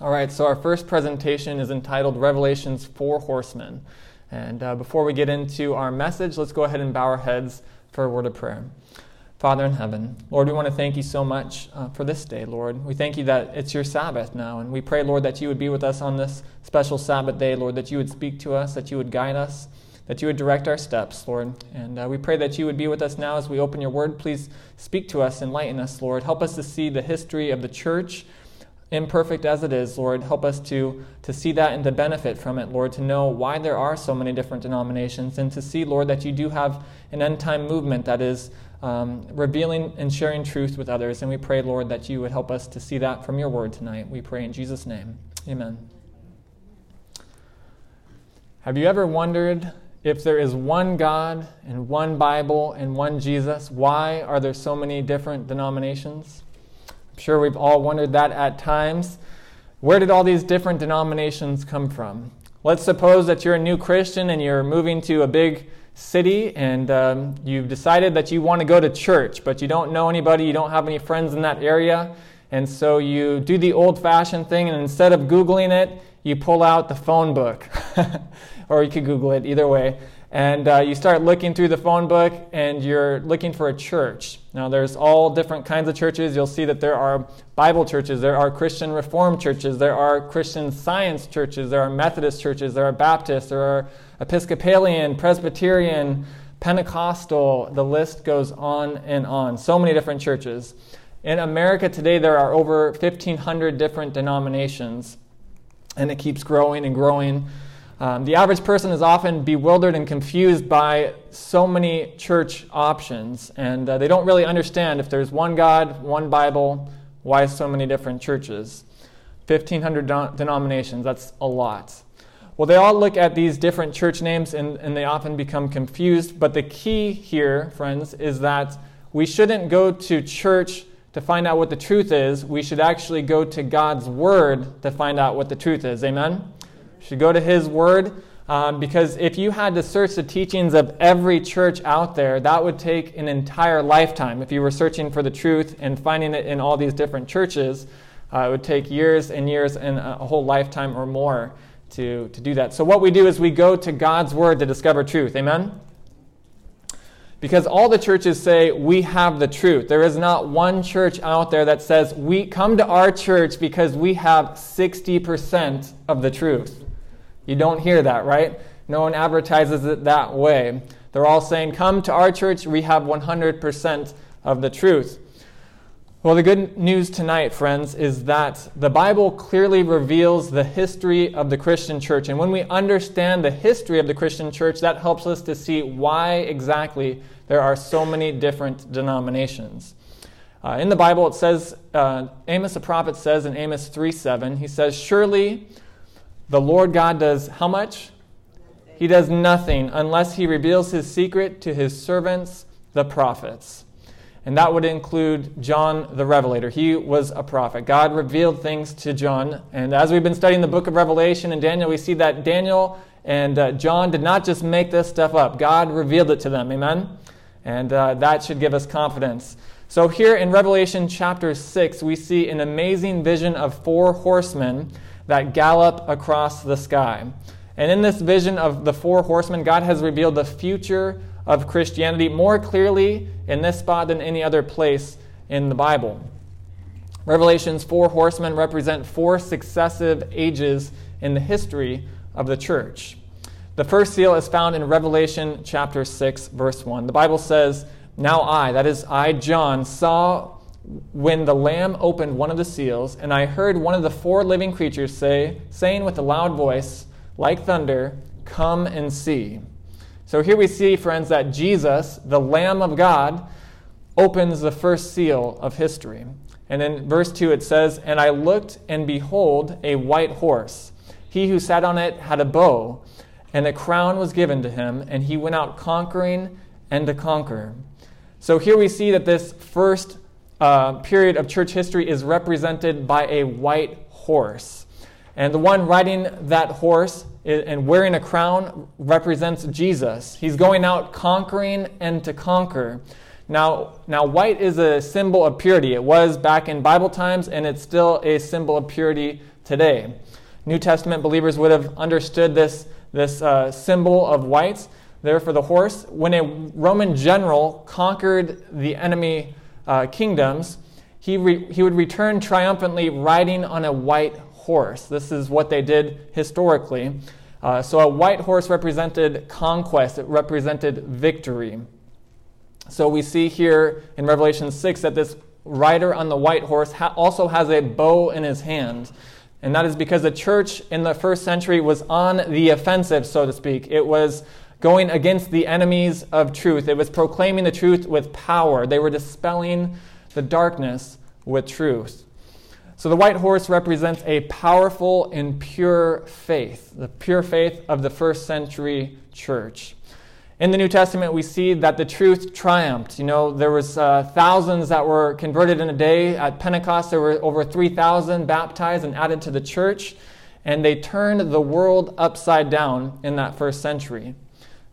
All right, so our first presentation is entitled Revelation's Four Horsemen. And uh, before we get into our message, let's go ahead and bow our heads for a word of prayer. Father in heaven, Lord, we want to thank you so much uh, for this day, Lord. We thank you that it's your Sabbath now, and we pray, Lord, that you would be with us on this special Sabbath day, Lord, that you would speak to us, that you would guide us, that you would direct our steps, Lord. And uh, we pray that you would be with us now as we open your word. Please speak to us, enlighten us, Lord. Help us to see the history of the church imperfect as it is, Lord, help us to, to see that and to benefit from it, Lord, to know why there are so many different denominations, and to see, Lord, that you do have an end time movement that is um, revealing and sharing truth with others. And we pray, Lord, that you would help us to see that from your word tonight. We pray in Jesus' name. Amen. Have you ever wondered if there is one God and one Bible and one Jesus, why are there so many different denominations? Sure we've all wondered that at times. Where did all these different denominations come from? Let's suppose that you're a new Christian and you're moving to a big city and um, you've decided that you want to go to church, but you don't know anybody, you don't have any friends in that area. And so you do the old fashioned thing, and instead of Googling it, you pull out the phone book. or you could Google it, either way and uh, you start looking through the phone book and you're looking for a church. Now, there's all different kinds of churches. You'll see that there are Bible churches, there are Christian Reformed churches, there are Christian Science churches, there are Methodist churches, there are Baptist, there are Episcopalian, Presbyterian, Pentecostal. The list goes on and on. So many different churches. In America today, there are over 1,500 different denominations, and it keeps growing and growing. Um, the average person is often bewildered and confused by so many church options, and uh, they don't really understand if there's one God, one Bible, why so many different churches. 1,500 de- denominations, that's a lot. Well, they all look at these different church names and, and they often become confused, but the key here, friends, is that we shouldn't go to church to find out what the truth is. We should actually go to God's Word to find out what the truth is. Amen? Should go to His Word. Um, because if you had to search the teachings of every church out there, that would take an entire lifetime. If you were searching for the truth and finding it in all these different churches, uh, it would take years and years and a whole lifetime or more to, to do that. So, what we do is we go to God's Word to discover truth. Amen? Because all the churches say we have the truth. There is not one church out there that says we come to our church because we have 60% of the truth. You don't hear that, right? No one advertises it that way. They're all saying, Come to our church, we have 100% of the truth. Well, the good news tonight, friends, is that the Bible clearly reveals the history of the Christian church. And when we understand the history of the Christian church, that helps us to see why exactly there are so many different denominations. Uh, in the Bible, it says, uh, Amos the prophet says in Amos 3 7, he says, Surely the Lord God does how much? He does nothing unless he reveals his secret to his servants, the prophets. And that would include John the Revelator. He was a prophet. God revealed things to John. And as we've been studying the book of Revelation and Daniel, we see that Daniel and uh, John did not just make this stuff up, God revealed it to them. Amen? And uh, that should give us confidence. So, here in Revelation chapter 6, we see an amazing vision of four horsemen that gallop across the sky. And in this vision of the four horsemen, God has revealed the future of Christianity more clearly in this spot than any other place in the Bible. Revelation's four horsemen represent four successive ages in the history of the church. The first seal is found in Revelation chapter 6, verse 1. The Bible says, Now I, that is I, John, saw when the Lamb opened one of the seals, and I heard one of the four living creatures say, saying with a loud voice, like thunder, Come and see. So here we see, friends, that Jesus, the Lamb of God, opens the first seal of history. And in verse 2 it says, And I looked, and behold, a white horse. He who sat on it had a bow, and a crown was given to him, and he went out conquering and to conquer. So here we see that this first uh, period of church history is represented by a white horse. And the one riding that horse and wearing a crown represents Jesus. He's going out conquering and to conquer. Now, now, white is a symbol of purity. It was back in Bible times, and it's still a symbol of purity today. New Testament believers would have understood this, this uh, symbol of white there for the horse. When a Roman general conquered the enemy uh, kingdoms, he, re- he would return triumphantly riding on a white horse. This is what they did historically. Uh, so a white horse represented conquest, it represented victory. So we see here in Revelation 6 that this rider on the white horse ha- also has a bow in his hand. And that is because the church in the first century was on the offensive, so to speak. It was going against the enemies of truth, it was proclaiming the truth with power. They were dispelling the darkness with truth. So the white horse represents a powerful and pure faith, the pure faith of the first century church. In the New Testament, we see that the truth triumphed. You know, there was uh, thousands that were converted in a day. At Pentecost, there were over 3,000 baptized and added to the church, and they turned the world upside down in that first century.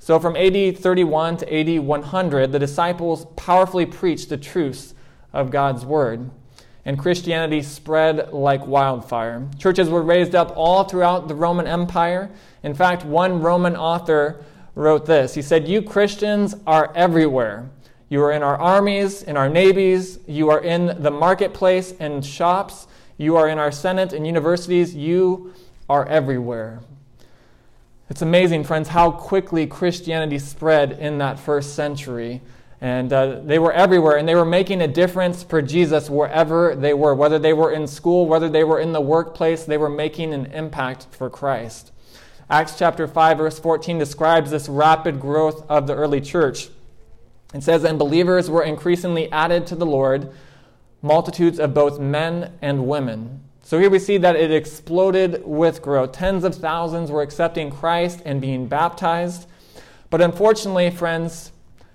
So from AD 31 to AD 100, the disciples powerfully preached the truths of God's word and Christianity spread like wildfire. Churches were raised up all throughout the Roman Empire. In fact, one Roman author wrote this He said, You Christians are everywhere. You are in our armies, in our navies, you are in the marketplace and shops, you are in our Senate and universities, you are everywhere. It's amazing, friends, how quickly Christianity spread in that first century. And uh, they were everywhere, and they were making a difference for Jesus wherever they were. Whether they were in school, whether they were in the workplace, they were making an impact for Christ. Acts chapter 5, verse 14 describes this rapid growth of the early church. It says, And believers were increasingly added to the Lord, multitudes of both men and women. So here we see that it exploded with growth. Tens of thousands were accepting Christ and being baptized. But unfortunately, friends,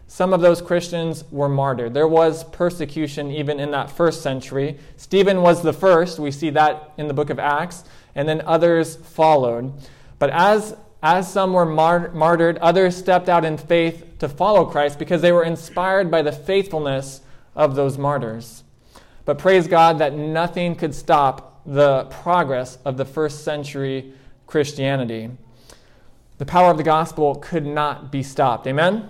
some of those Christians were martyred. There was persecution even in that first century. Stephen was the first. We see that in the book of Acts. And then others followed. But as, as some were mart- martyred, others stepped out in faith to follow Christ because they were inspired by the faithfulness of those martyrs. But praise God that nothing could stop the progress of the first century Christianity. The power of the gospel could not be stopped. Amen?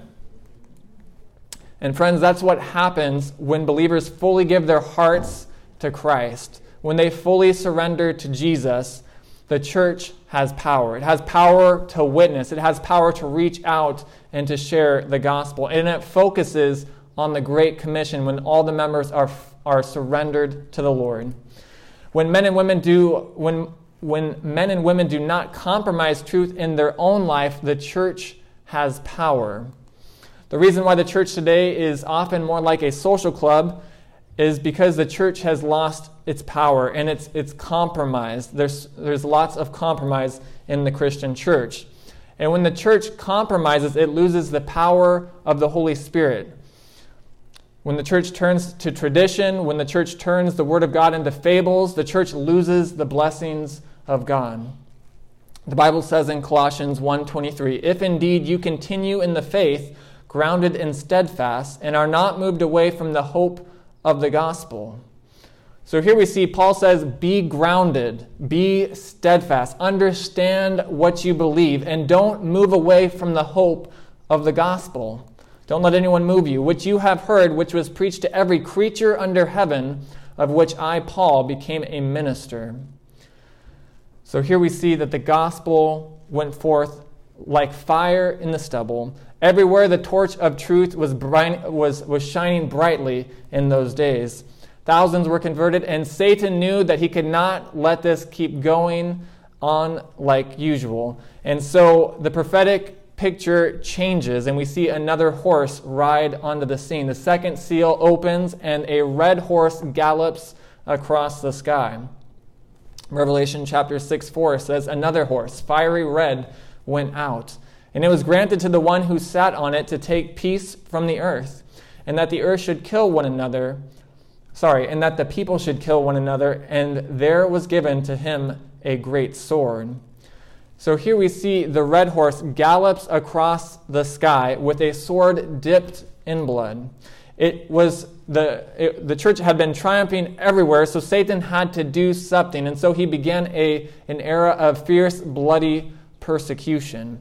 And friends, that's what happens when believers fully give their hearts to Christ. When they fully surrender to Jesus, the church has power. It has power to witness, it has power to reach out and to share the gospel. And it focuses on the Great Commission when all the members are, are surrendered to the Lord. When men and women do, when, when men and women do not compromise truth in their own life, the church has power. The reason why the church today is often more like a social club is because the church has lost its power and it's, it's compromised. There's, there's lots of compromise in the Christian church. And when the church compromises, it loses the power of the Holy Spirit. When the church turns to tradition, when the church turns the Word of God into fables, the church loses the blessings of God. The Bible says in Colossians 1:23, "If indeed you continue in the faith, grounded and steadfast, and are not moved away from the hope of the gospel. So here we see Paul says, Be grounded, be steadfast, understand what you believe, and don't move away from the hope of the gospel. Don't let anyone move you, which you have heard, which was preached to every creature under heaven, of which I, Paul, became a minister. So here we see that the gospel went forth like fire in the stubble, Everywhere the torch of truth was, bright, was, was shining brightly in those days. Thousands were converted, and Satan knew that he could not let this keep going on like usual. And so the prophetic picture changes, and we see another horse ride onto the scene. The second seal opens, and a red horse gallops across the sky. Revelation chapter 6 4 says, Another horse, fiery red, went out. And it was granted to the one who sat on it to take peace from the earth, and that the earth should kill one another. Sorry, and that the people should kill one another, and there was given to him a great sword. So here we see the red horse gallops across the sky with a sword dipped in blood. it was the, it, the church had been triumphing everywhere, so Satan had to do something. And so he began a, an era of fierce, bloody persecution.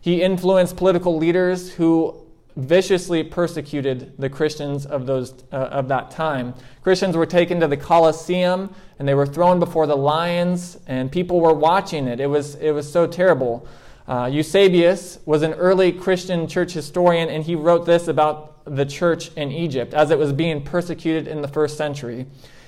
He influenced political leaders who viciously persecuted the Christians of, those, uh, of that time. Christians were taken to the Colosseum and they were thrown before the lions, and people were watching it. It was, it was so terrible. Uh, Eusebius was an early Christian church historian, and he wrote this about the church in Egypt as it was being persecuted in the first century.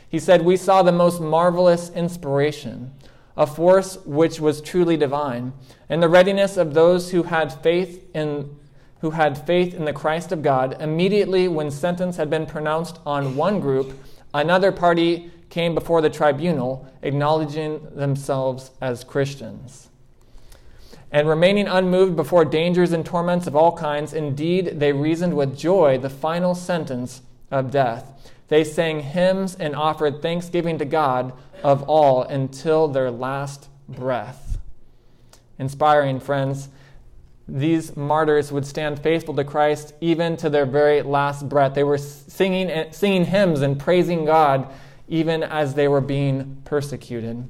He said, We saw the most marvelous inspiration, a force which was truly divine, and the readiness of those who had faith in who had faith in the Christ of God. Immediately when sentence had been pronounced on one group, another party came before the tribunal, acknowledging themselves as Christians and remaining unmoved before dangers and torments of all kinds, indeed they reasoned with joy the final sentence of death. They sang hymns and offered thanksgiving to God of all until their last breath. Inspiring, friends. These martyrs would stand faithful to Christ even to their very last breath. They were singing, eh, singing hymns and praising God even as they were being persecuted.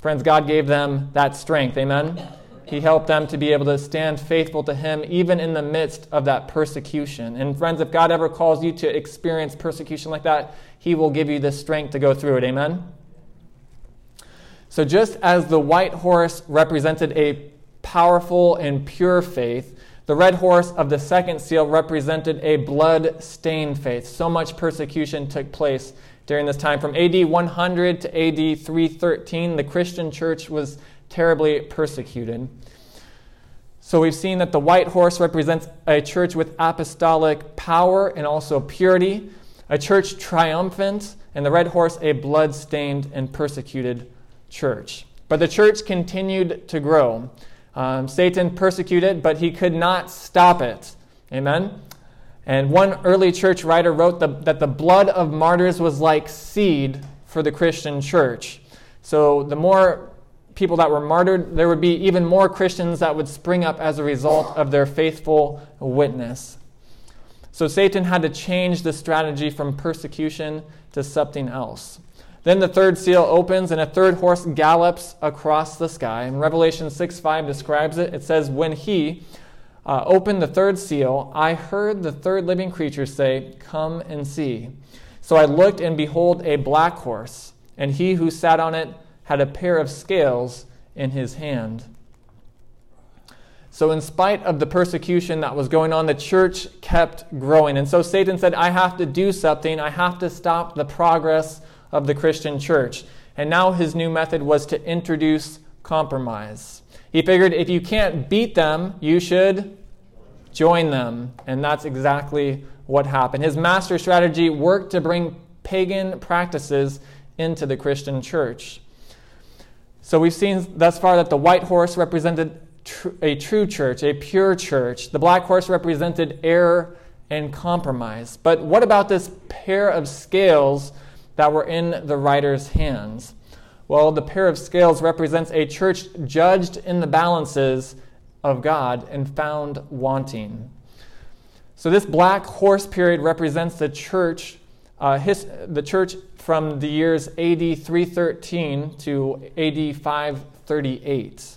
Friends, God gave them that strength. Amen? He helped them to be able to stand faithful to Him even in the midst of that persecution. And friends, if God ever calls you to experience persecution like that, He will give you the strength to go through it. Amen? So, just as the white horse represented a powerful and pure faith, the red horse of the second seal represented a blood stained faith. So much persecution took place during this time. From AD 100 to AD 313, the Christian church was terribly persecuted. So we've seen that the white horse represents a church with apostolic power and also purity, a church triumphant, and the red horse a blood-stained and persecuted church. But the church continued to grow. Um, Satan persecuted, but he could not stop it. Amen? And one early church writer wrote the, that the blood of martyrs was like seed for the Christian church. So the more people that were martyred, there would be even more Christians that would spring up as a result of their faithful witness. So Satan had to change the strategy from persecution to something else. Then the third seal opens and a third horse gallops across the sky. And Revelation 6 5 describes it. It says, When he uh, opened the third seal, I heard the third living creature say, Come and see. So I looked, and behold, a black horse, and he who sat on it had a pair of scales in his hand. So, in spite of the persecution that was going on, the church kept growing. And so Satan said, I have to do something. I have to stop the progress of the Christian church. And now his new method was to introduce compromise. He figured if you can't beat them, you should join them. And that's exactly what happened. His master strategy worked to bring pagan practices into the Christian church. So we've seen thus far that the white horse represented tr- a true church, a pure church. The black horse represented error and compromise. But what about this pair of scales that were in the writer's hands? Well, the pair of scales represents a church judged in the balances of God and found wanting. So this black horse period represents the church uh, his, the church from the years AD 313 to AD 538.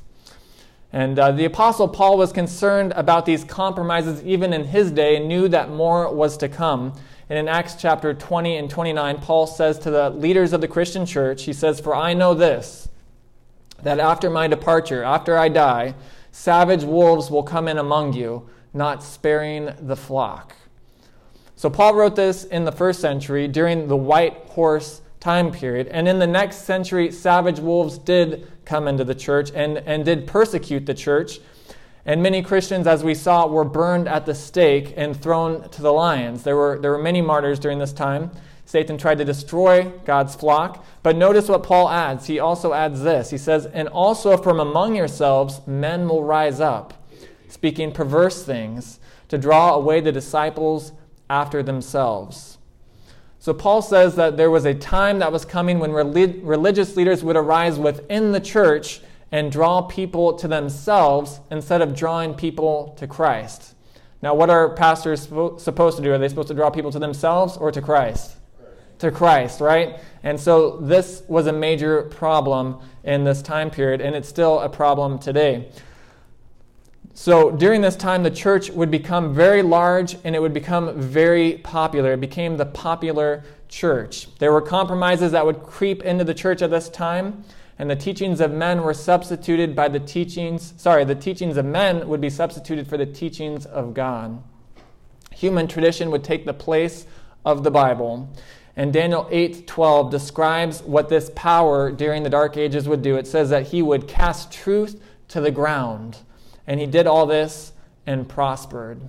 And uh, the Apostle Paul was concerned about these compromises even in his day and knew that more was to come. And in Acts chapter 20 and 29, Paul says to the leaders of the Christian church, he says, For I know this, that after my departure, after I die, savage wolves will come in among you, not sparing the flock. So Paul wrote this in the first century during the white horse time period. And in the next century, savage wolves did come into the church and, and did persecute the church. And many Christians, as we saw, were burned at the stake and thrown to the lions. There were, there were many martyrs during this time. Satan tried to destroy God's flock. But notice what Paul adds. He also adds this. He says, And also from among yourselves men will rise up, speaking perverse things, to draw away the disciples after themselves. So Paul says that there was a time that was coming when relig- religious leaders would arise within the church and draw people to themselves instead of drawing people to Christ. Now, what are pastors supposed to do? Are they supposed to draw people to themselves or to Christ? To Christ, right? And so this was a major problem in this time period, and it's still a problem today. So during this time, the church would become very large and it would become very popular. It became the popular church. There were compromises that would creep into the church at this time, and the teachings of men were substituted by the teachings, sorry, the teachings of men would be substituted for the teachings of God. Human tradition would take the place of the Bible. And Daniel 8:12 describes what this power during the dark ages would do. It says that he would cast truth to the ground. And he did all this and prospered.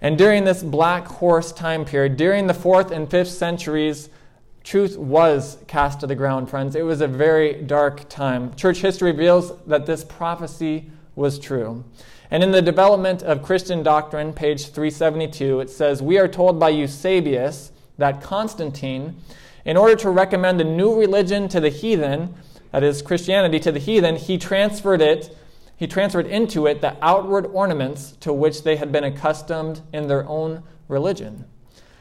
And during this black horse time period, during the fourth and fifth centuries, truth was cast to the ground, friends. It was a very dark time. Church history reveals that this prophecy was true. And in the development of Christian doctrine, page 372, it says, We are told by Eusebius that Constantine, in order to recommend a new religion to the heathen, that is, Christianity to the heathen, he transferred it he transferred into it the outward ornaments to which they had been accustomed in their own religion.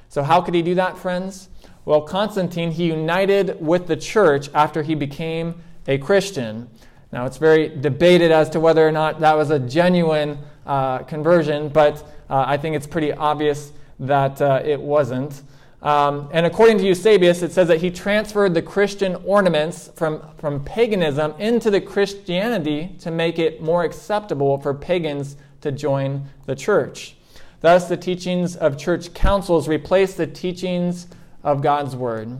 So, how could he do that, friends? Well, Constantine, he united with the church after he became a Christian. Now, it's very debated as to whether or not that was a genuine uh, conversion, but uh, I think it's pretty obvious that uh, it wasn't. Um, and according to Eusebius, it says that he transferred the Christian ornaments from, from paganism into the Christianity to make it more acceptable for pagans to join the church. Thus, the teachings of church councils replaced the teachings of God's word.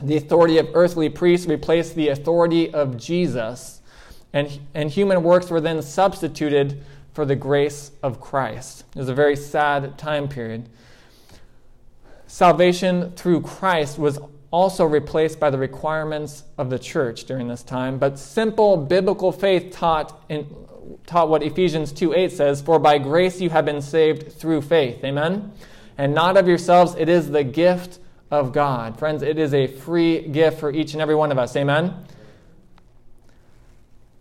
The authority of earthly priests replaced the authority of Jesus, and, and human works were then substituted for the grace of Christ. It was a very sad time period salvation through Christ was also replaced by the requirements of the church during this time. But simple biblical faith taught, in, taught what Ephesians 2 8 says, For by grace you have been saved through faith. Amen? And not of yourselves, it is the gift of God. Friends, it is a free gift for each and every one of us. Amen?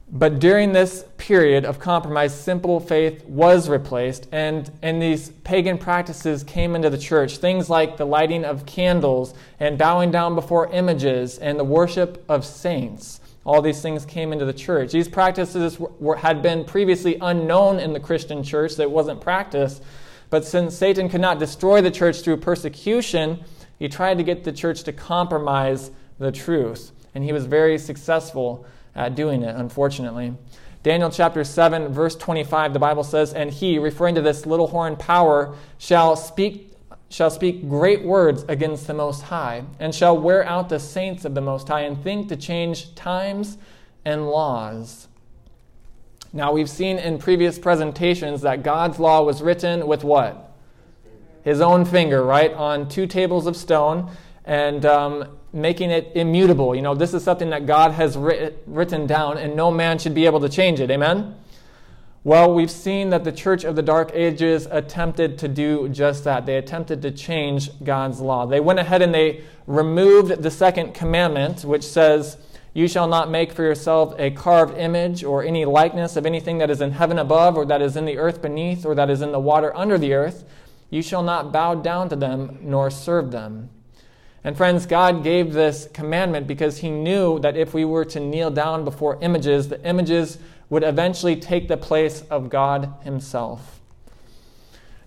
But during this period of compromise, simple faith was replaced, and, and these pagan practices came into the church. Things like the lighting of candles and bowing down before images and the worship of saints. All these things came into the church. These practices were, had been previously unknown in the Christian church, that wasn't practiced. But since Satan could not destroy the church through persecution, he tried to get the church to compromise the truth. And he was very successful at doing it, unfortunately. Daniel chapter 7, verse 25, the Bible says, And he, referring to this little horn power, shall speak, shall speak great words against the Most High, and shall wear out the saints of the Most High, and think to change times and laws. Now, we've seen in previous presentations that God's law was written with what? His own finger, right? On two tables of stone. And um, making it immutable. You know, this is something that God has writ- written down, and no man should be able to change it. Amen? Well, we've seen that the church of the Dark Ages attempted to do just that. They attempted to change God's law. They went ahead and they removed the second commandment, which says, You shall not make for yourself a carved image or any likeness of anything that is in heaven above, or that is in the earth beneath, or that is in the water under the earth. You shall not bow down to them nor serve them. And friends, God gave this commandment because He knew that if we were to kneel down before images, the images would eventually take the place of God Himself.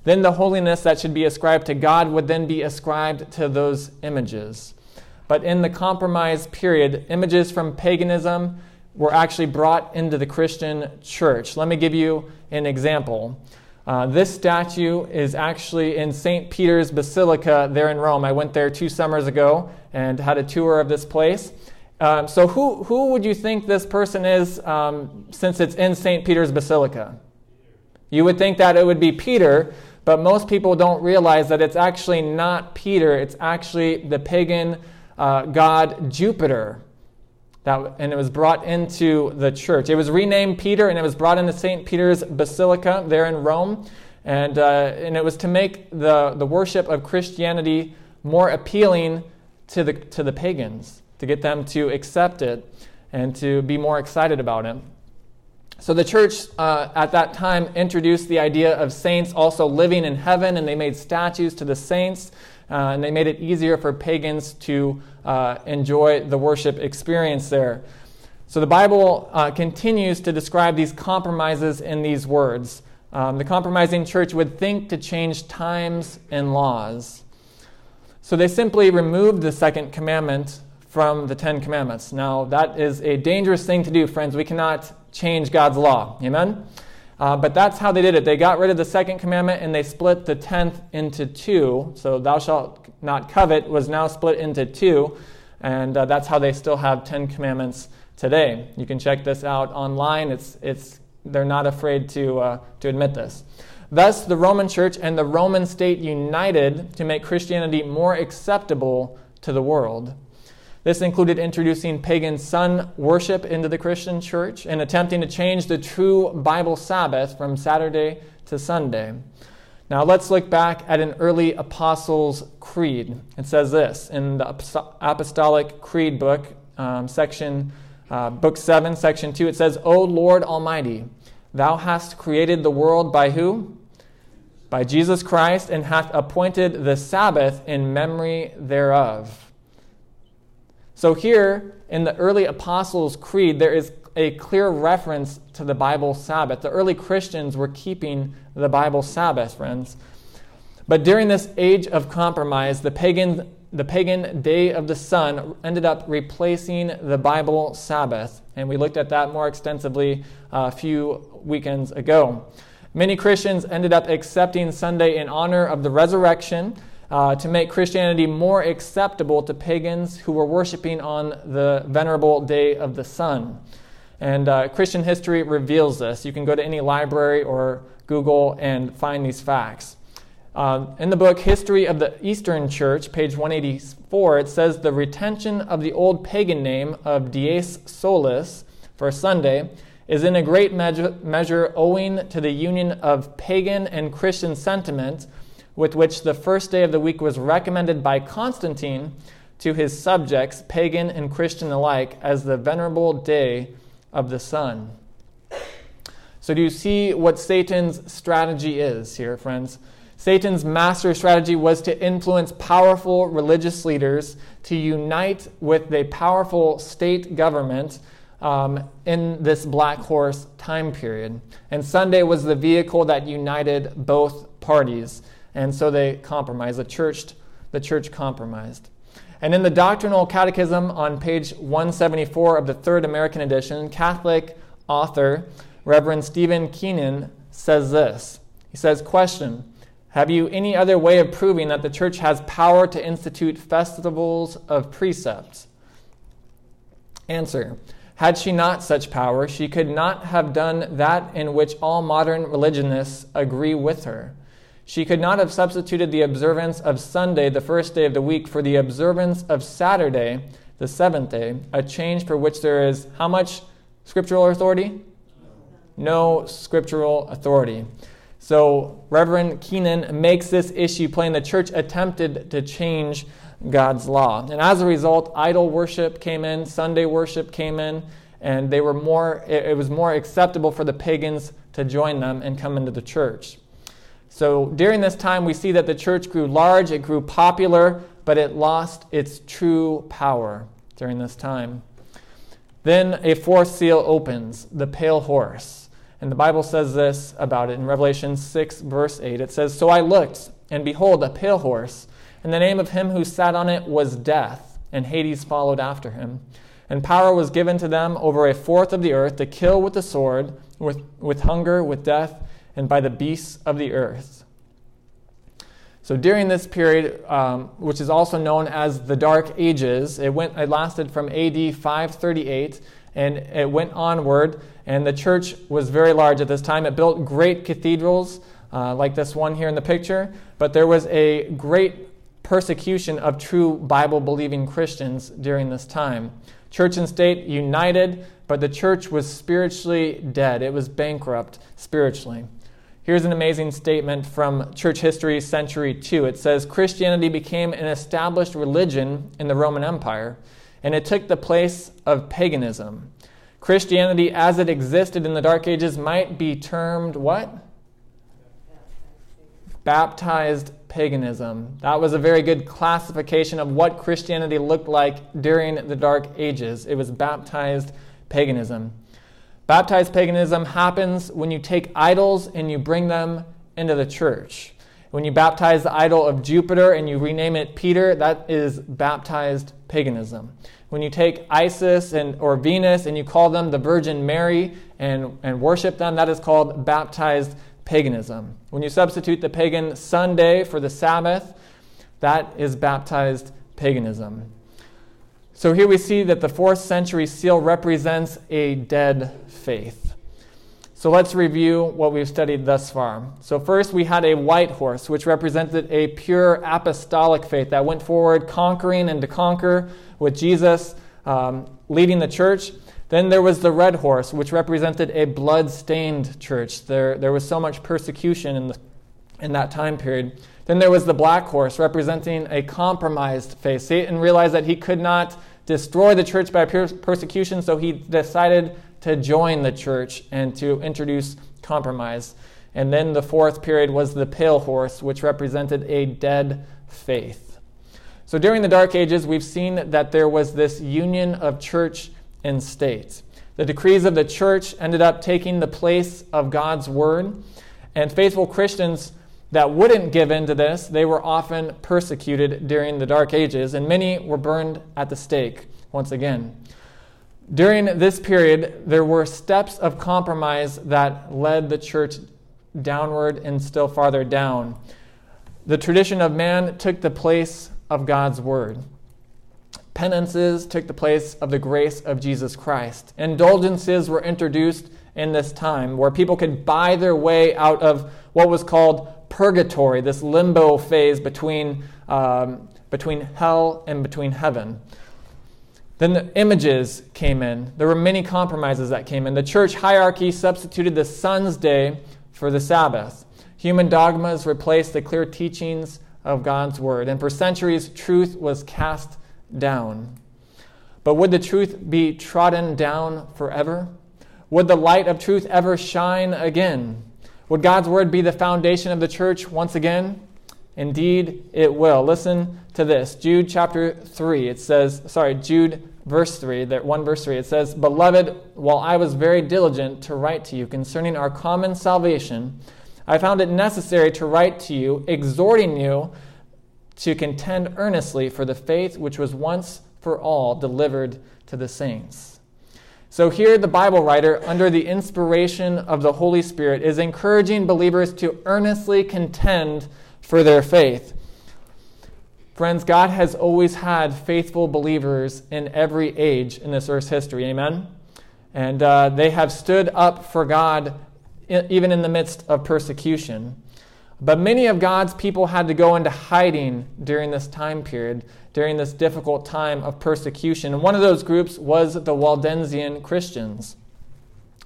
Then the holiness that should be ascribed to God would then be ascribed to those images. But in the compromise period, images from paganism were actually brought into the Christian church. Let me give you an example. Uh, this statue is actually in St. Peter's Basilica there in Rome. I went there two summers ago and had a tour of this place. Um, so, who, who would you think this person is um, since it's in St. Peter's Basilica? You would think that it would be Peter, but most people don't realize that it's actually not Peter, it's actually the pagan uh, god Jupiter. That, and it was brought into the church. It was renamed Peter, and it was brought into St. Peter's Basilica there in Rome. And, uh, and it was to make the, the worship of Christianity more appealing to the, to the pagans, to get them to accept it and to be more excited about it. So the church uh, at that time introduced the idea of saints also living in heaven, and they made statues to the saints, uh, and they made it easier for pagans to uh, enjoy the worship experience there. So the Bible uh, continues to describe these compromises in these words. Um, the compromising church would think to change times and laws. So they simply removed the second commandment from the Ten Commandments. Now, that is a dangerous thing to do, friends. We cannot change God's law. Amen? Uh, but that's how they did it. They got rid of the second commandment and they split the tenth into two. So, thou shalt not covet was now split into two. And uh, that's how they still have Ten Commandments today. You can check this out online. It's, it's, they're not afraid to, uh, to admit this. Thus, the Roman Church and the Roman state united to make Christianity more acceptable to the world. This included introducing pagan sun worship into the Christian church and attempting to change the true Bible Sabbath from Saturday to Sunday. Now let's look back at an early Apostles' Creed. It says this in the Apostolic Creed book, um, section, uh, book 7, section 2. It says, O Lord Almighty, thou hast created the world by who? By Jesus Christ, and hast appointed the Sabbath in memory thereof. So, here in the early Apostles' Creed, there is a clear reference to the Bible Sabbath. The early Christians were keeping the Bible Sabbath, friends. But during this age of compromise, the pagan, the pagan day of the sun ended up replacing the Bible Sabbath. And we looked at that more extensively a few weekends ago. Many Christians ended up accepting Sunday in honor of the resurrection uh, to make Christianity more acceptable to pagans who were worshiping on the venerable day of the sun. And uh, Christian history reveals this. You can go to any library or Google and find these facts. Uh, in the book History of the Eastern Church, page 184, it says the retention of the old pagan name of Dies Solis for Sunday is in a great measure, measure owing to the union of pagan and Christian sentiment with which the first day of the week was recommended by Constantine to his subjects, pagan and Christian alike, as the venerable day of the sun. So, do you see what Satan's strategy is here, friends? Satan's master strategy was to influence powerful religious leaders to unite with a powerful state government um, in this black horse time period. And Sunday was the vehicle that united both parties. And so they compromised. The church, the church compromised. And in the Doctrinal Catechism on page 174 of the Third American Edition, Catholic author Reverend Stephen Keenan says this. He says, Question Have you any other way of proving that the church has power to institute festivals of precepts? Answer Had she not such power, she could not have done that in which all modern religionists agree with her she could not have substituted the observance of Sunday, the first day of the week, for the observance of Saturday, the seventh day, a change for which there is how much scriptural authority? No scriptural authority. So, Reverend Keenan makes this issue plain. The church attempted to change God's law. And as a result, idol worship came in, Sunday worship came in, and they were more, it was more acceptable for the pagans to join them and come into the church. So during this time, we see that the church grew large, it grew popular, but it lost its true power during this time. Then a fourth seal opens, the pale horse. And the Bible says this about it in Revelation 6, verse 8. It says, So I looked, and behold, a pale horse, and the name of him who sat on it was Death, and Hades followed after him. And power was given to them over a fourth of the earth to kill with the sword, with, with hunger, with death and by the beasts of the earth. So during this period, um, which is also known as the Dark Ages, it went. It lasted from AD 538, and it went onward. And the church was very large at this time. It built great cathedrals, uh, like this one here in the picture. But there was a great persecution of true Bible-believing Christians during this time. Church and state united, but the church was spiritually dead. It was bankrupt spiritually. Here's an amazing statement from Church History, Century 2. It says Christianity became an established religion in the Roman Empire, and it took the place of paganism. Christianity as it existed in the Dark Ages might be termed what? Baptized paganism. That was a very good classification of what Christianity looked like during the Dark Ages. It was baptized paganism. Baptized paganism happens when you take idols and you bring them into the church. When you baptize the idol of Jupiter and you rename it Peter, that is baptized paganism. When you take Isis and, or Venus and you call them the Virgin Mary and, and worship them, that is called baptized paganism. When you substitute the pagan Sunday for the Sabbath, that is baptized paganism. So here we see that the fourth century seal represents a dead faith. So let's review what we've studied thus far. So, first, we had a white horse, which represented a pure apostolic faith that went forward, conquering and to conquer, with Jesus um, leading the church. Then there was the red horse, which represented a blood stained church. There, there was so much persecution in, the, in that time period. Then there was the black horse, representing a compromised faith. Satan realized that he could not destroy the church by persecution, so he decided to join the church and to introduce compromise. And then the fourth period was the pale horse, which represented a dead faith. So during the Dark Ages, we've seen that there was this union of church and state. The decrees of the church ended up taking the place of God's word, and faithful Christians that wouldn't give in to this, they were often persecuted during the Dark Ages, and many were burned at the stake once again. During this period, there were steps of compromise that led the church downward and still farther down. The tradition of man took the place of God's word. Penances took the place of the grace of Jesus Christ. Indulgences were introduced in this time where people could buy their way out of what was called purgatory, this limbo phase between, um, between hell and between heaven. Then the images came in. There were many compromises that came in. The church hierarchy substituted the sun's day for the Sabbath. Human dogmas replaced the clear teachings of God's word. And for centuries, truth was cast down. But would the truth be trodden down forever? Would the light of truth ever shine again? Would God's word be the foundation of the church once again? Indeed, it will. Listen to this. Jude chapter 3. It says, sorry, Jude verse 3, that one verse 3, it says, Beloved, while I was very diligent to write to you concerning our common salvation, I found it necessary to write to you, exhorting you to contend earnestly for the faith which was once for all delivered to the saints. So here, the Bible writer, under the inspiration of the Holy Spirit, is encouraging believers to earnestly contend for their faith. Friends, God has always had faithful believers in every age in this earth's history. Amen? And uh, they have stood up for God even in the midst of persecution. But many of God's people had to go into hiding during this time period, during this difficult time of persecution. And one of those groups was the Waldensian Christians.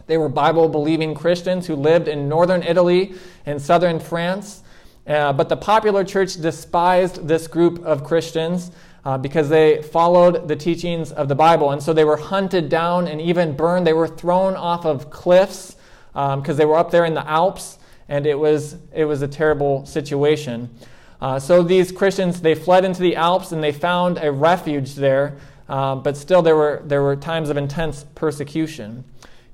They were Bible believing Christians who lived in northern Italy and southern France. Uh, but the popular church despised this group of Christians uh, because they followed the teachings of the Bible. And so they were hunted down and even burned. They were thrown off of cliffs because um, they were up there in the Alps, and it was, it was a terrible situation. Uh, so these Christians, they fled into the Alps and they found a refuge there, uh, but still there were, there were times of intense persecution.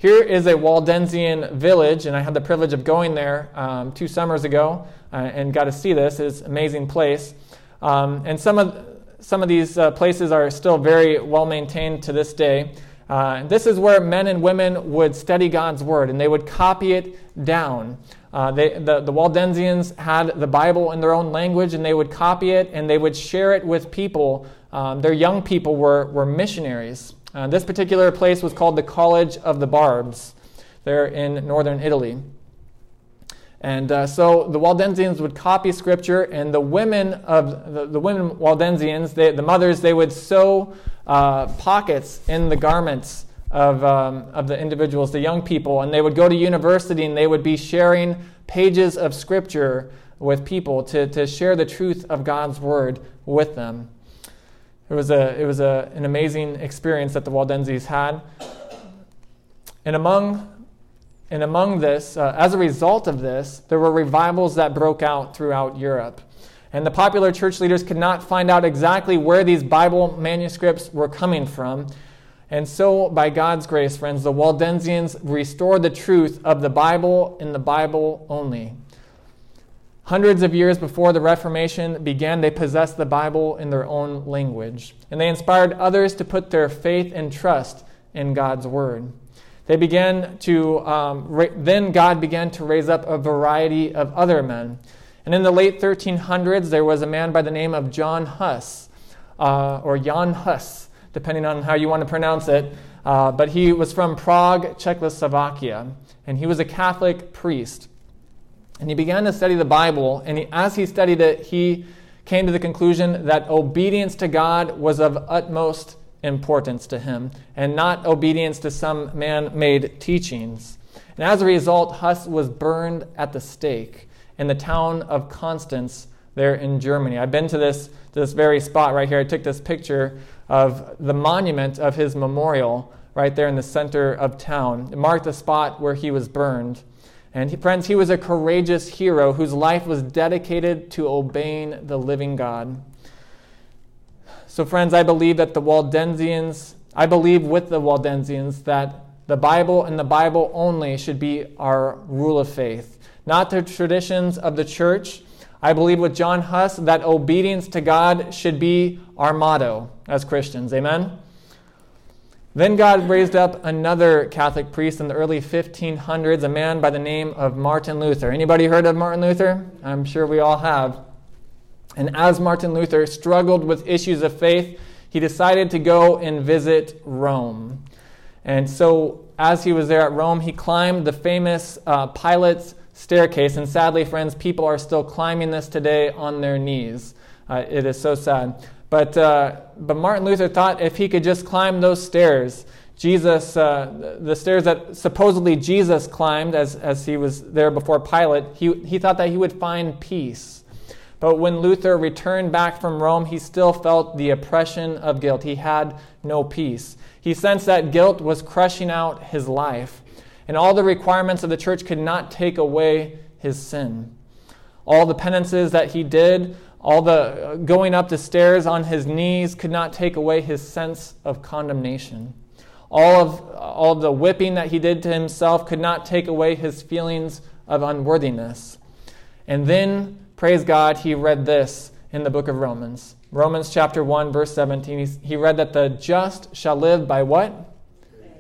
Here is a Waldensian village, and I had the privilege of going there um, two summers ago uh, and got to see this. It's an amazing place. Um, and some of, some of these uh, places are still very well maintained to this day. Uh, this is where men and women would study God's Word, and they would copy it down. Uh, they, the, the Waldensians had the Bible in their own language, and they would copy it, and they would share it with people. Um, their young people were, were missionaries. Uh, this particular place was called the College of the Barbs. There in northern Italy. And uh, so the Waldensians would copy scripture, and the women of the, the women Waldensians, they, the mothers, they would sew uh, pockets in the garments of, um, of the individuals, the young people, and they would go to university and they would be sharing pages of scripture with people to, to share the truth of God's word with them. It was, a, it was a, an amazing experience that the Waldenses had. And among, and among this, uh, as a result of this, there were revivals that broke out throughout Europe. And the popular church leaders could not find out exactly where these Bible manuscripts were coming from. And so, by God's grace, friends, the Waldensians restored the truth of the Bible in the Bible only. Hundreds of years before the Reformation began, they possessed the Bible in their own language. And they inspired others to put their faith and trust in God's Word. They began to, um, ra- then God began to raise up a variety of other men. And in the late 1300s, there was a man by the name of John Huss, uh, or Jan Hus, depending on how you want to pronounce it. Uh, but he was from Prague, Czechoslovakia, and he was a Catholic priest. And he began to study the Bible, and he, as he studied it, he came to the conclusion that obedience to God was of utmost importance to him, and not obedience to some man made teachings. And as a result, Huss was burned at the stake in the town of Constance there in Germany. I've been to this, this very spot right here. I took this picture of the monument of his memorial right there in the center of town. It marked the spot where he was burned. And friends, he was a courageous hero whose life was dedicated to obeying the living God. So, friends, I believe that the Waldensians, I believe with the Waldensians that the Bible and the Bible only should be our rule of faith, not the traditions of the church. I believe with John Huss that obedience to God should be our motto as Christians. Amen? Then God raised up another Catholic priest in the early 1500s, a man by the name of Martin Luther. Anybody heard of Martin Luther? I'm sure we all have. And as Martin Luther struggled with issues of faith, he decided to go and visit Rome. And so, as he was there at Rome, he climbed the famous uh, Pilate's staircase. And sadly, friends, people are still climbing this today on their knees. Uh, it is so sad. But, uh, but Martin Luther thought if he could just climb those stairs, Jesus, uh, the stairs that supposedly Jesus climbed as, as he was there before Pilate, he, he thought that he would find peace. But when Luther returned back from Rome, he still felt the oppression of guilt. He had no peace. He sensed that guilt was crushing out his life, and all the requirements of the church could not take away his sin. All the penances that he did, all the uh, going up the stairs on his knees could not take away his sense of condemnation. All of, all the whipping that he did to himself could not take away his feelings of unworthiness. And then, praise God, he read this in the book of Romans. Romans chapter 1, verse 17. He read that the just shall live by what?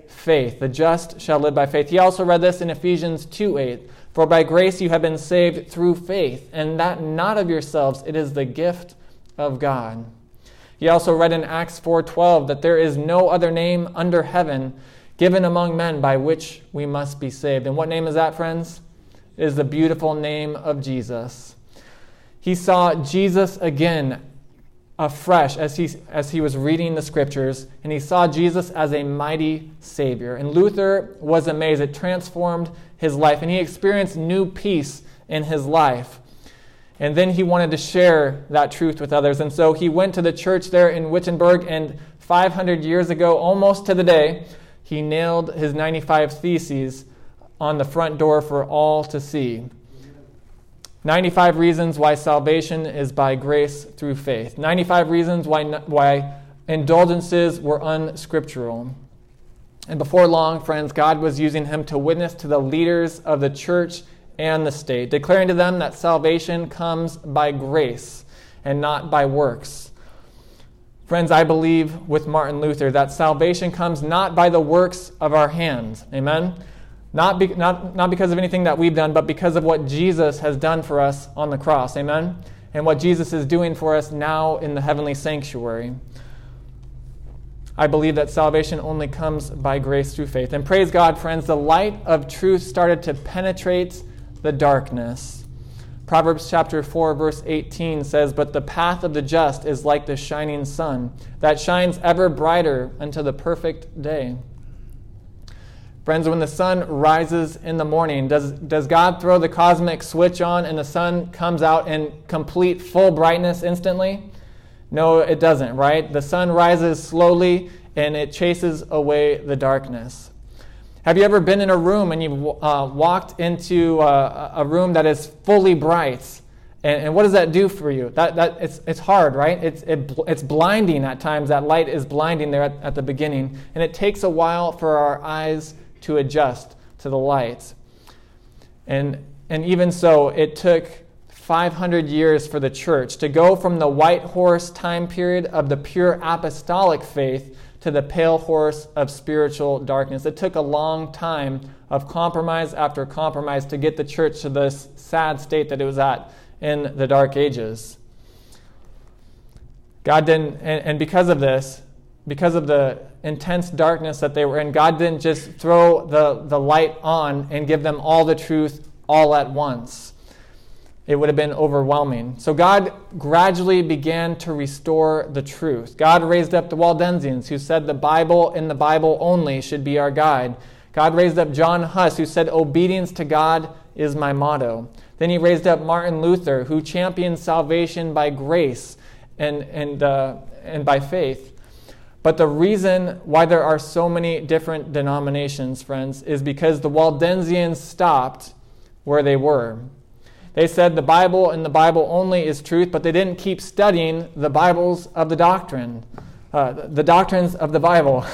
Faith. The just shall live by faith. He also read this in Ephesians 2 8. For by grace you have been saved through faith, and that not of yourselves, it is the gift of God. He also read in Acts 4:12 that there is no other name under heaven given among men by which we must be saved. And what name is that, friends? It is the beautiful name of Jesus. He saw Jesus again afresh as he, as he was reading the scriptures, and he saw Jesus as a mighty Savior. And Luther was amazed. It transformed his life, and he experienced new peace in his life. And then he wanted to share that truth with others. And so he went to the church there in Wittenberg, and 500 years ago, almost to the day, he nailed his 95 Theses on the front door for all to see. 95 reasons why salvation is by grace through faith. 95 reasons why, why indulgences were unscriptural. And before long, friends, God was using him to witness to the leaders of the church and the state, declaring to them that salvation comes by grace and not by works. Friends, I believe with Martin Luther that salvation comes not by the works of our hands. Amen? Not, be, not, not because of anything that we've done, but because of what Jesus has done for us on the cross. Amen? And what Jesus is doing for us now in the heavenly sanctuary. I believe that salvation only comes by grace through faith. And praise God, friends, the light of truth started to penetrate the darkness. Proverbs chapter 4, verse 18 says, But the path of the just is like the shining sun, that shines ever brighter unto the perfect day. Friends, when the sun rises in the morning, does, does God throw the cosmic switch on and the sun comes out in complete full brightness instantly? No, it doesn't, right? The sun rises slowly and it chases away the darkness. Have you ever been in a room and you've uh, walked into uh, a room that is fully bright? And, and, what does that do for you? That, that, it's, it's hard, right? It's, it, it's blinding at times. That light is blinding there at, at the beginning. And it takes a while for our eyes to adjust to the light. And, and even so, it took 500 years for the church to go from the white horse time period of the pure apostolic faith to the pale horse of spiritual darkness. It took a long time of compromise after compromise to get the church to this sad state that it was at in the dark ages. God didn't, and, and because of this, because of the intense darkness that they were in, God didn't just throw the, the light on and give them all the truth all at once. It would have been overwhelming. So God gradually began to restore the truth. God raised up the Waldensians, who said the Bible and the Bible only should be our guide. God raised up John Huss, who said obedience to God is my motto. Then he raised up Martin Luther, who championed salvation by grace and, and, uh, and by faith. But the reason why there are so many different denominations, friends, is because the Waldensians stopped where they were. They said the Bible and the Bible only is truth, but they didn't keep studying the Bibles of the doctrine, uh, the doctrines of the Bible.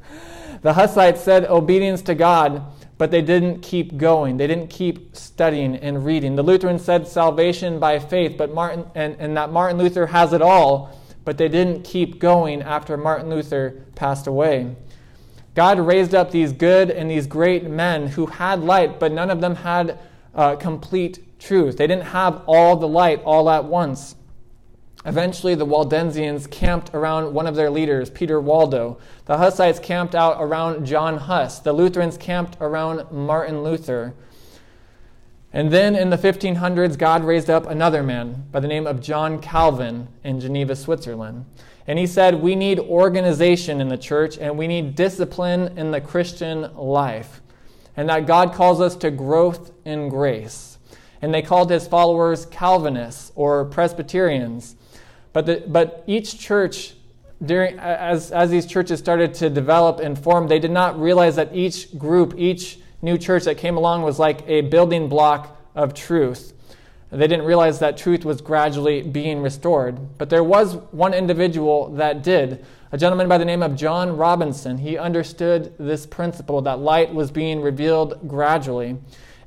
the Hussites said obedience to God, but they didn't keep going. They didn't keep studying and reading. The Lutherans said salvation by faith, but Martin and, and that Martin Luther has it all, but they didn't keep going after Martin Luther passed away. God raised up these good and these great men who had light, but none of them had uh, complete truth. They didn't have all the light all at once. Eventually, the Waldensians camped around one of their leaders, Peter Waldo. The Hussites camped out around John Huss. The Lutherans camped around Martin Luther. And then in the 1500s, God raised up another man by the name of John Calvin in Geneva, Switzerland. And he said, We need organization in the church and we need discipline in the Christian life. And that God calls us to growth in grace. And they called his followers Calvinists or Presbyterians. But, the, but each church, during, as, as these churches started to develop and form, they did not realize that each group, each new church that came along was like a building block of truth. They didn't realize that truth was gradually being restored. But there was one individual that did. A gentleman by the name of John Robinson. He understood this principle that light was being revealed gradually.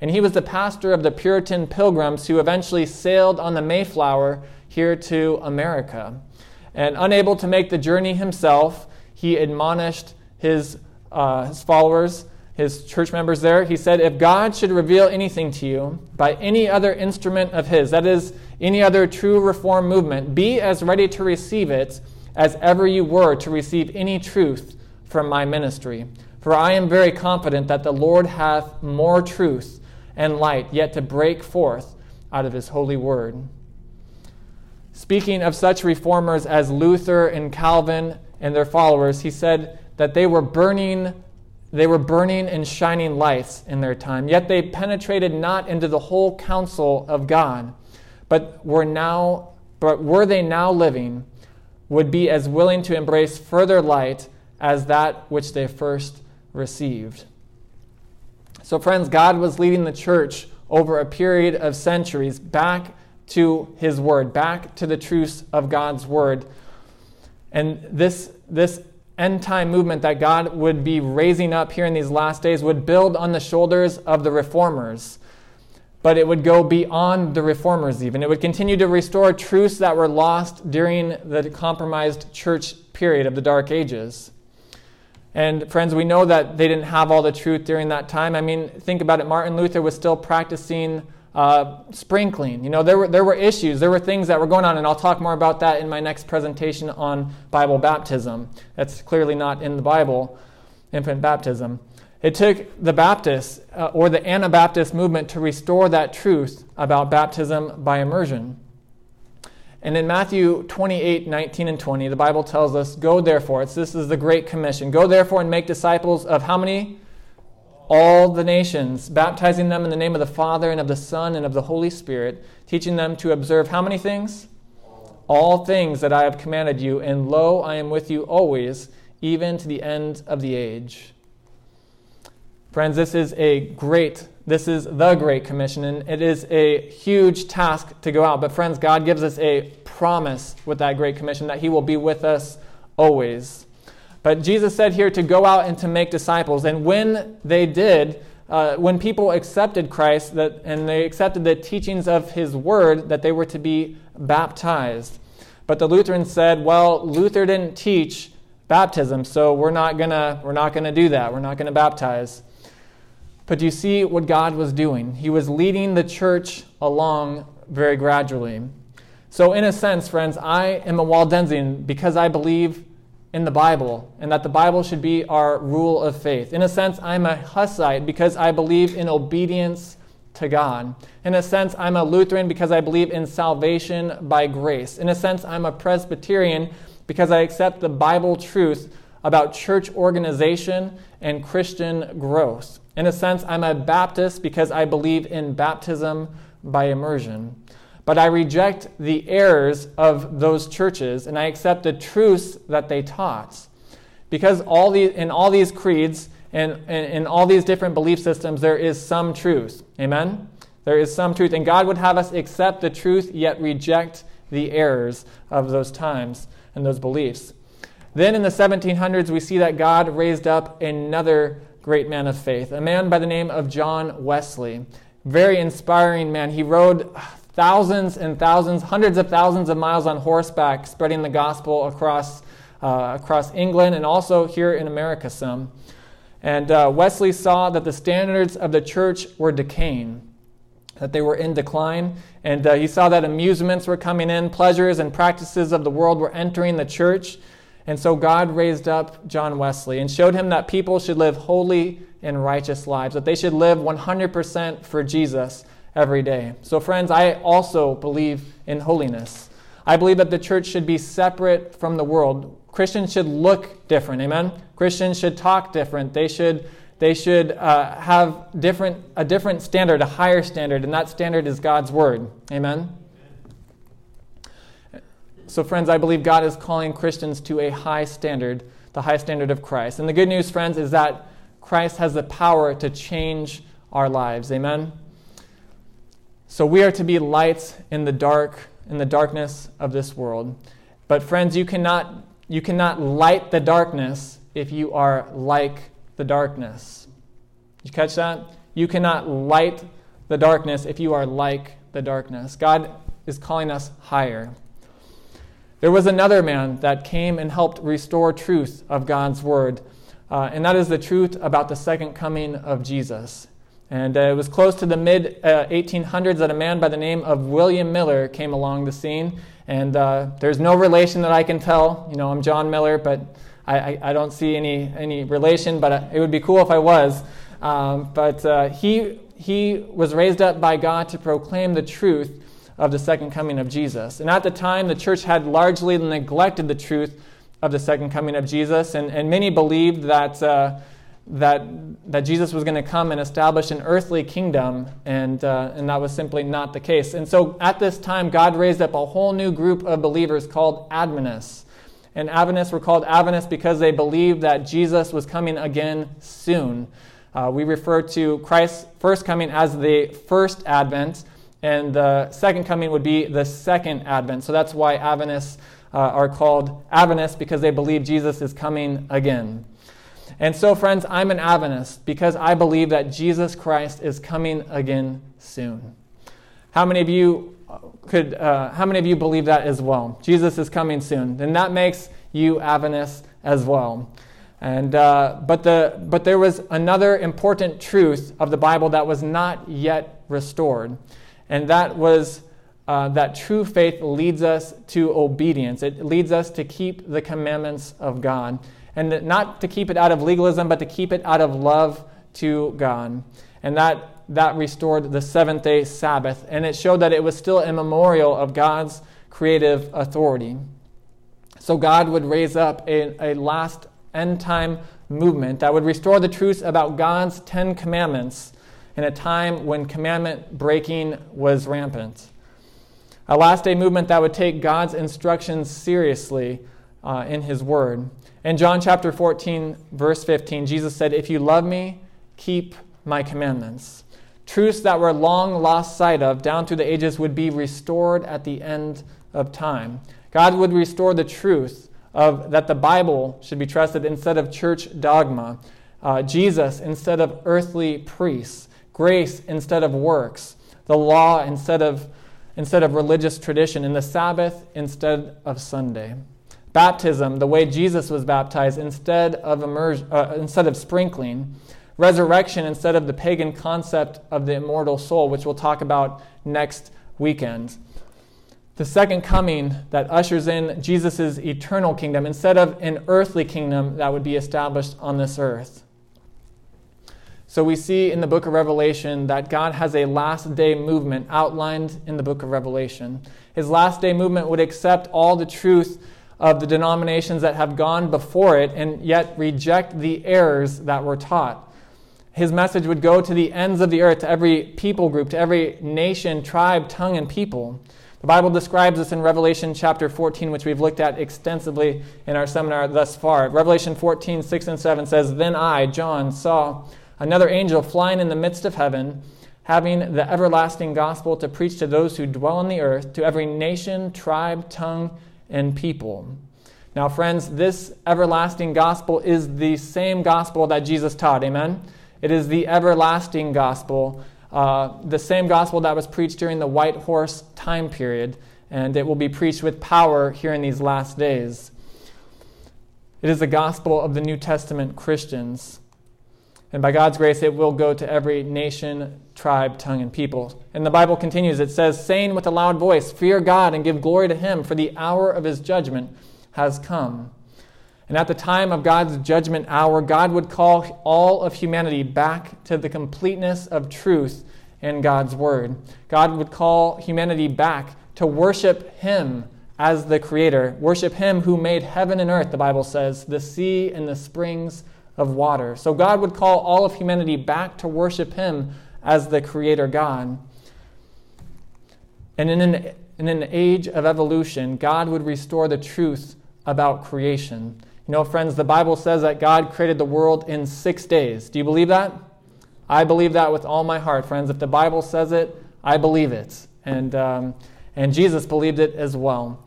And he was the pastor of the Puritan pilgrims who eventually sailed on the Mayflower here to America. And unable to make the journey himself, he admonished his, uh, his followers his church members there, he said, If God should reveal anything to you by any other instrument of his, that is, any other true reform movement, be as ready to receive it as ever you were to receive any truth from my ministry. For I am very confident that the Lord hath more truth and light yet to break forth out of his holy word. Speaking of such reformers as Luther and Calvin and their followers, he said that they were burning they were burning and shining lights in their time, yet they penetrated not into the whole counsel of God, but were now but were they now living would be as willing to embrace further light as that which they first received. So friends, God was leading the church over a period of centuries back to his word, back to the truths of God's word. And this this end time movement that God would be raising up here in these last days would build on the shoulders of the reformers. But it would go beyond the reformers, even. It would continue to restore truths that were lost during the compromised church period of the Dark Ages. And friends, we know that they didn't have all the truth during that time. I mean, think about it. Martin Luther was still practicing uh, sprinkling. You know, there were, there were issues, there were things that were going on, and I'll talk more about that in my next presentation on Bible baptism. That's clearly not in the Bible, infant baptism. It took the Baptists uh, or the Anabaptist movement to restore that truth about baptism by immersion. And in Matthew 28 19 and 20, the Bible tells us, Go therefore, it's, this is the Great Commission. Go therefore and make disciples of how many? all the nations, baptizing them in the name of the Father and of the Son and of the Holy Spirit, teaching them to observe how many things? All things that I have commanded you, and lo, I am with you always, even to the end of the age. Friends, this is a great, this is the Great Commission, and it is a huge task to go out. But, friends, God gives us a promise with that Great Commission that He will be with us always. But Jesus said here to go out and to make disciples. And when they did, uh, when people accepted Christ that, and they accepted the teachings of His Word, that they were to be baptized. But the Lutherans said, well, Luther didn't teach baptism, so we're not gonna we're not gonna do that. We're not gonna baptize. But you see what God was doing? He was leading the church along very gradually. So, in a sense, friends, I am a Waldensian because I believe in the Bible and that the Bible should be our rule of faith. In a sense, I'm a Hussite because I believe in obedience to God. In a sense, I'm a Lutheran because I believe in salvation by grace. In a sense, I'm a Presbyterian because I accept the Bible truth about church organization and Christian growth. In a sense, I'm a Baptist because I believe in baptism by immersion. But I reject the errors of those churches and I accept the truths that they taught. Because all these, in all these creeds and in all these different belief systems, there is some truth. Amen? There is some truth. And God would have us accept the truth yet reject the errors of those times and those beliefs. Then in the 1700s, we see that God raised up another great man of faith, a man by the name of John Wesley. Very inspiring man. He rode thousands and thousands, hundreds of thousands of miles on horseback, spreading the gospel across, uh, across England and also here in America some. And uh, Wesley saw that the standards of the church were decaying, that they were in decline. And uh, he saw that amusements were coming in, pleasures and practices of the world were entering the church. And so God raised up John Wesley and showed him that people should live holy and righteous lives, that they should live 100% for Jesus every day. So, friends, I also believe in holiness. I believe that the church should be separate from the world. Christians should look different, amen? Christians should talk different. They should, they should uh, have different, a different standard, a higher standard, and that standard is God's word, amen? So, friends, I believe God is calling Christians to a high standard, the high standard of Christ. And the good news, friends, is that Christ has the power to change our lives. Amen? So we are to be lights in the dark, in the darkness of this world. But, friends, you cannot, you cannot light the darkness if you are like the darkness. You catch that? You cannot light the darkness if you are like the darkness. God is calling us higher. There was another man that came and helped restore truth of God's word, uh, and that is the truth about the second coming of Jesus. And uh, it was close to the mid uh, 1800s that a man by the name of William Miller came along the scene. And uh, there's no relation that I can tell. You know, I'm John Miller, but I, I, I don't see any, any relation, but uh, it would be cool if I was. Um, but uh, he, he was raised up by God to proclaim the truth of the second coming of Jesus. And at the time, the church had largely neglected the truth of the second coming of Jesus, and, and many believed that, uh, that, that Jesus was going to come and establish an earthly kingdom, and, uh, and that was simply not the case. And so at this time, God raised up a whole new group of believers called Adventists. And Adventists were called Adventists because they believed that Jesus was coming again soon. Uh, we refer to Christ's first coming as the first advent, and the second coming would be the second advent. So that's why Adventists uh, are called Adventists because they believe Jesus is coming again. And so, friends, I'm an Adventist because I believe that Jesus Christ is coming again soon. How many of you could? Uh, how many of you believe that as well? Jesus is coming soon. Then that makes you Adventists as well. And uh, but the but there was another important truth of the Bible that was not yet restored and that was uh, that true faith leads us to obedience. It leads us to keep the commandments of God. And not to keep it out of legalism, but to keep it out of love to God. And that, that restored the seventh day Sabbath. And it showed that it was still a memorial of God's creative authority. So God would raise up a, a last end time movement that would restore the truths about God's Ten Commandments in a time when commandment breaking was rampant. A last day movement that would take God's instructions seriously uh, in His Word. In John chapter 14, verse 15, Jesus said, If you love me, keep my commandments. Truths that were long lost sight of down through the ages would be restored at the end of time. God would restore the truth of that the Bible should be trusted instead of church dogma, uh, Jesus instead of earthly priests, grace instead of works, the law instead of instead of religious tradition, and the Sabbath instead of Sunday. Baptism, the way Jesus was baptized, instead of, immersion, uh, instead of sprinkling. Resurrection instead of the pagan concept of the immortal soul, which we'll talk about next weekend. The second coming that ushers in Jesus' eternal kingdom instead of an earthly kingdom that would be established on this earth. So we see in the book of Revelation that God has a last day movement outlined in the book of Revelation. His last day movement would accept all the truth of the denominations that have gone before it and yet reject the errors that were taught. His message would go to the ends of the earth, to every people group, to every nation, tribe, tongue, and people. The Bible describes this in Revelation chapter 14, which we've looked at extensively in our seminar thus far. Revelation 14, 6 and 7 says, Then I, John, saw another angel flying in the midst of heaven, having the everlasting gospel to preach to those who dwell on the earth, to every nation, tribe, tongue, and people. Now, friends, this everlasting gospel is the same gospel that Jesus taught. Amen? It is the everlasting gospel, uh, the same gospel that was preached during the white horse time period, and it will be preached with power here in these last days. It is the gospel of the New Testament Christians. And by God's grace, it will go to every nation, tribe, tongue, and people. And the Bible continues it says, saying with a loud voice, Fear God and give glory to Him, for the hour of His judgment has come. And at the time of God's judgment hour, God would call all of humanity back to the completeness of truth in God's Word. God would call humanity back to worship Him as the Creator, worship Him who made heaven and earth, the Bible says, the sea and the springs of water. So God would call all of humanity back to worship Him as the Creator God. And in an, in an age of evolution, God would restore the truth about creation. You know, friends, the Bible says that God created the world in six days. Do you believe that? I believe that with all my heart, friends. If the Bible says it, I believe it. And, um, and Jesus believed it as well.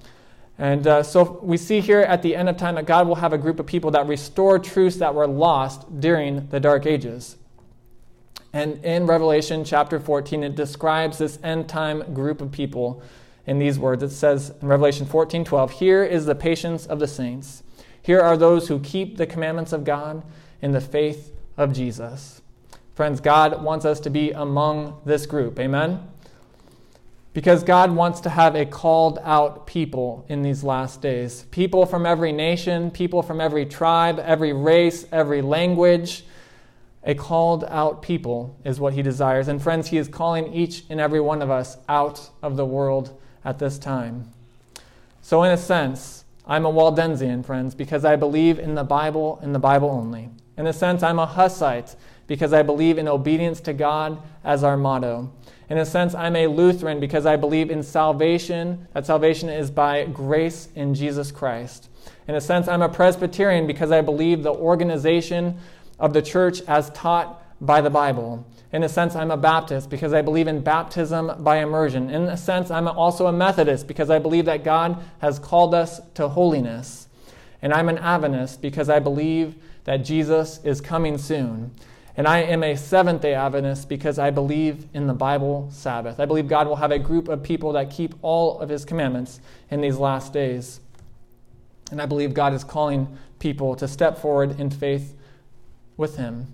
And uh, so we see here at the end of time that God will have a group of people that restore truths that were lost during the Dark Ages. And in Revelation chapter 14, it describes this end time group of people in these words. It says in Revelation 14 12, Here is the patience of the saints. Here are those who keep the commandments of God in the faith of Jesus. Friends, God wants us to be among this group. Amen? Because God wants to have a called out people in these last days. People from every nation, people from every tribe, every race, every language. A called out people is what He desires. And friends, He is calling each and every one of us out of the world at this time. So, in a sense, I'm a Waldensian, friends, because I believe in the Bible and the Bible only. In a sense, I'm a Hussite because I believe in obedience to God as our motto. In a sense, I'm a Lutheran because I believe in salvation, that salvation is by grace in Jesus Christ. In a sense, I'm a Presbyterian because I believe the organization of the church as taught by the Bible. In a sense, I'm a Baptist because I believe in baptism by immersion. In a sense, I'm also a Methodist because I believe that God has called us to holiness. And I'm an Adventist because I believe that Jesus is coming soon. And I am a Seventh day Adventist because I believe in the Bible Sabbath. I believe God will have a group of people that keep all of His commandments in these last days. And I believe God is calling people to step forward in faith with Him.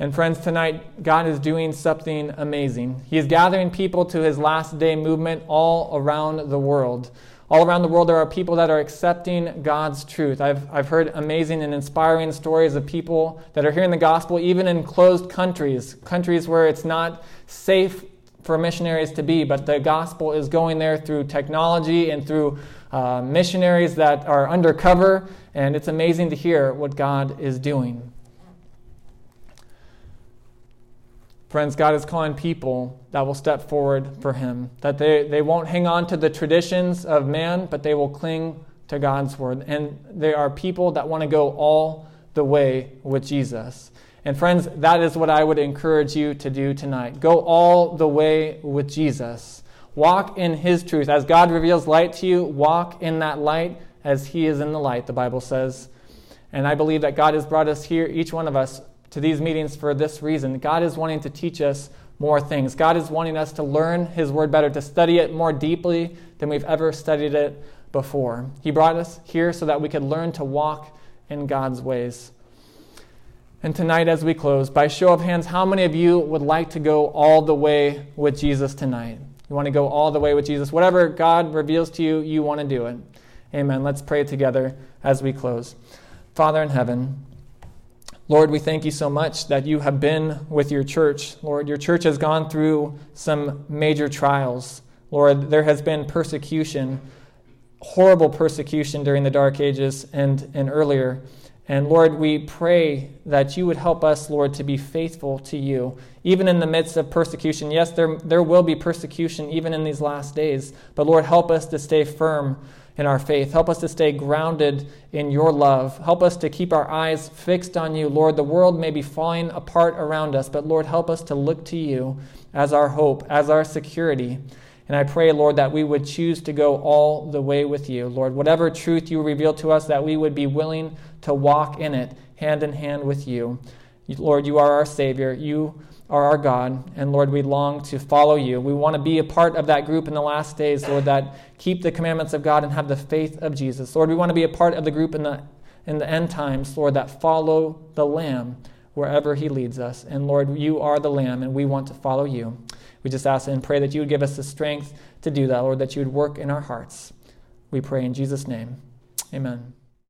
And friends, tonight, God is doing something amazing. He is gathering people to His last day movement all around the world. All around the world, there are people that are accepting God's truth. I've, I've heard amazing and inspiring stories of people that are hearing the gospel, even in closed countries, countries where it's not safe for missionaries to be, but the gospel is going there through technology and through uh, missionaries that are undercover, and it's amazing to hear what God is doing. Friends, God is calling people that will step forward for Him, that they, they won't hang on to the traditions of man, but they will cling to God's word. And they are people that want to go all the way with Jesus. And friends, that is what I would encourage you to do tonight. Go all the way with Jesus. Walk in his truth. As God reveals light to you, walk in that light as he is in the light, the Bible says. And I believe that God has brought us here, each one of us, to these meetings for this reason. God is wanting to teach us more things. God is wanting us to learn his word better, to study it more deeply than we've ever studied it before. He brought us here so that we could learn to walk in God's ways. And tonight, as we close, by show of hands, how many of you would like to go all the way with Jesus tonight? You want to go all the way with Jesus? Whatever God reveals to you, you want to do it. Amen. Let's pray together as we close. Father in heaven, Lord, we thank you so much that you have been with your church. Lord, your church has gone through some major trials. Lord, there has been persecution, horrible persecution during the Dark Ages and, and earlier. And Lord, we pray that you would help us, Lord, to be faithful to you, even in the midst of persecution. Yes, there, there will be persecution even in these last days, but Lord, help us to stay firm in our faith. Help us to stay grounded in your love. Help us to keep our eyes fixed on you. Lord, the world may be falling apart around us, but Lord, help us to look to you as our hope, as our security. And I pray, Lord, that we would choose to go all the way with you. Lord, whatever truth you reveal to us, that we would be willing to walk in it hand in hand with you. Lord, you are our Savior. You are our God. And Lord, we long to follow you. We want to be a part of that group in the last days, Lord, that keep the commandments of God and have the faith of Jesus. Lord, we want to be a part of the group in the, in the end times, Lord, that follow the Lamb wherever he leads us. And Lord, you are the Lamb, and we want to follow you. We just ask and pray that you would give us the strength to do that, Lord, that you would work in our hearts. We pray in Jesus' name. Amen.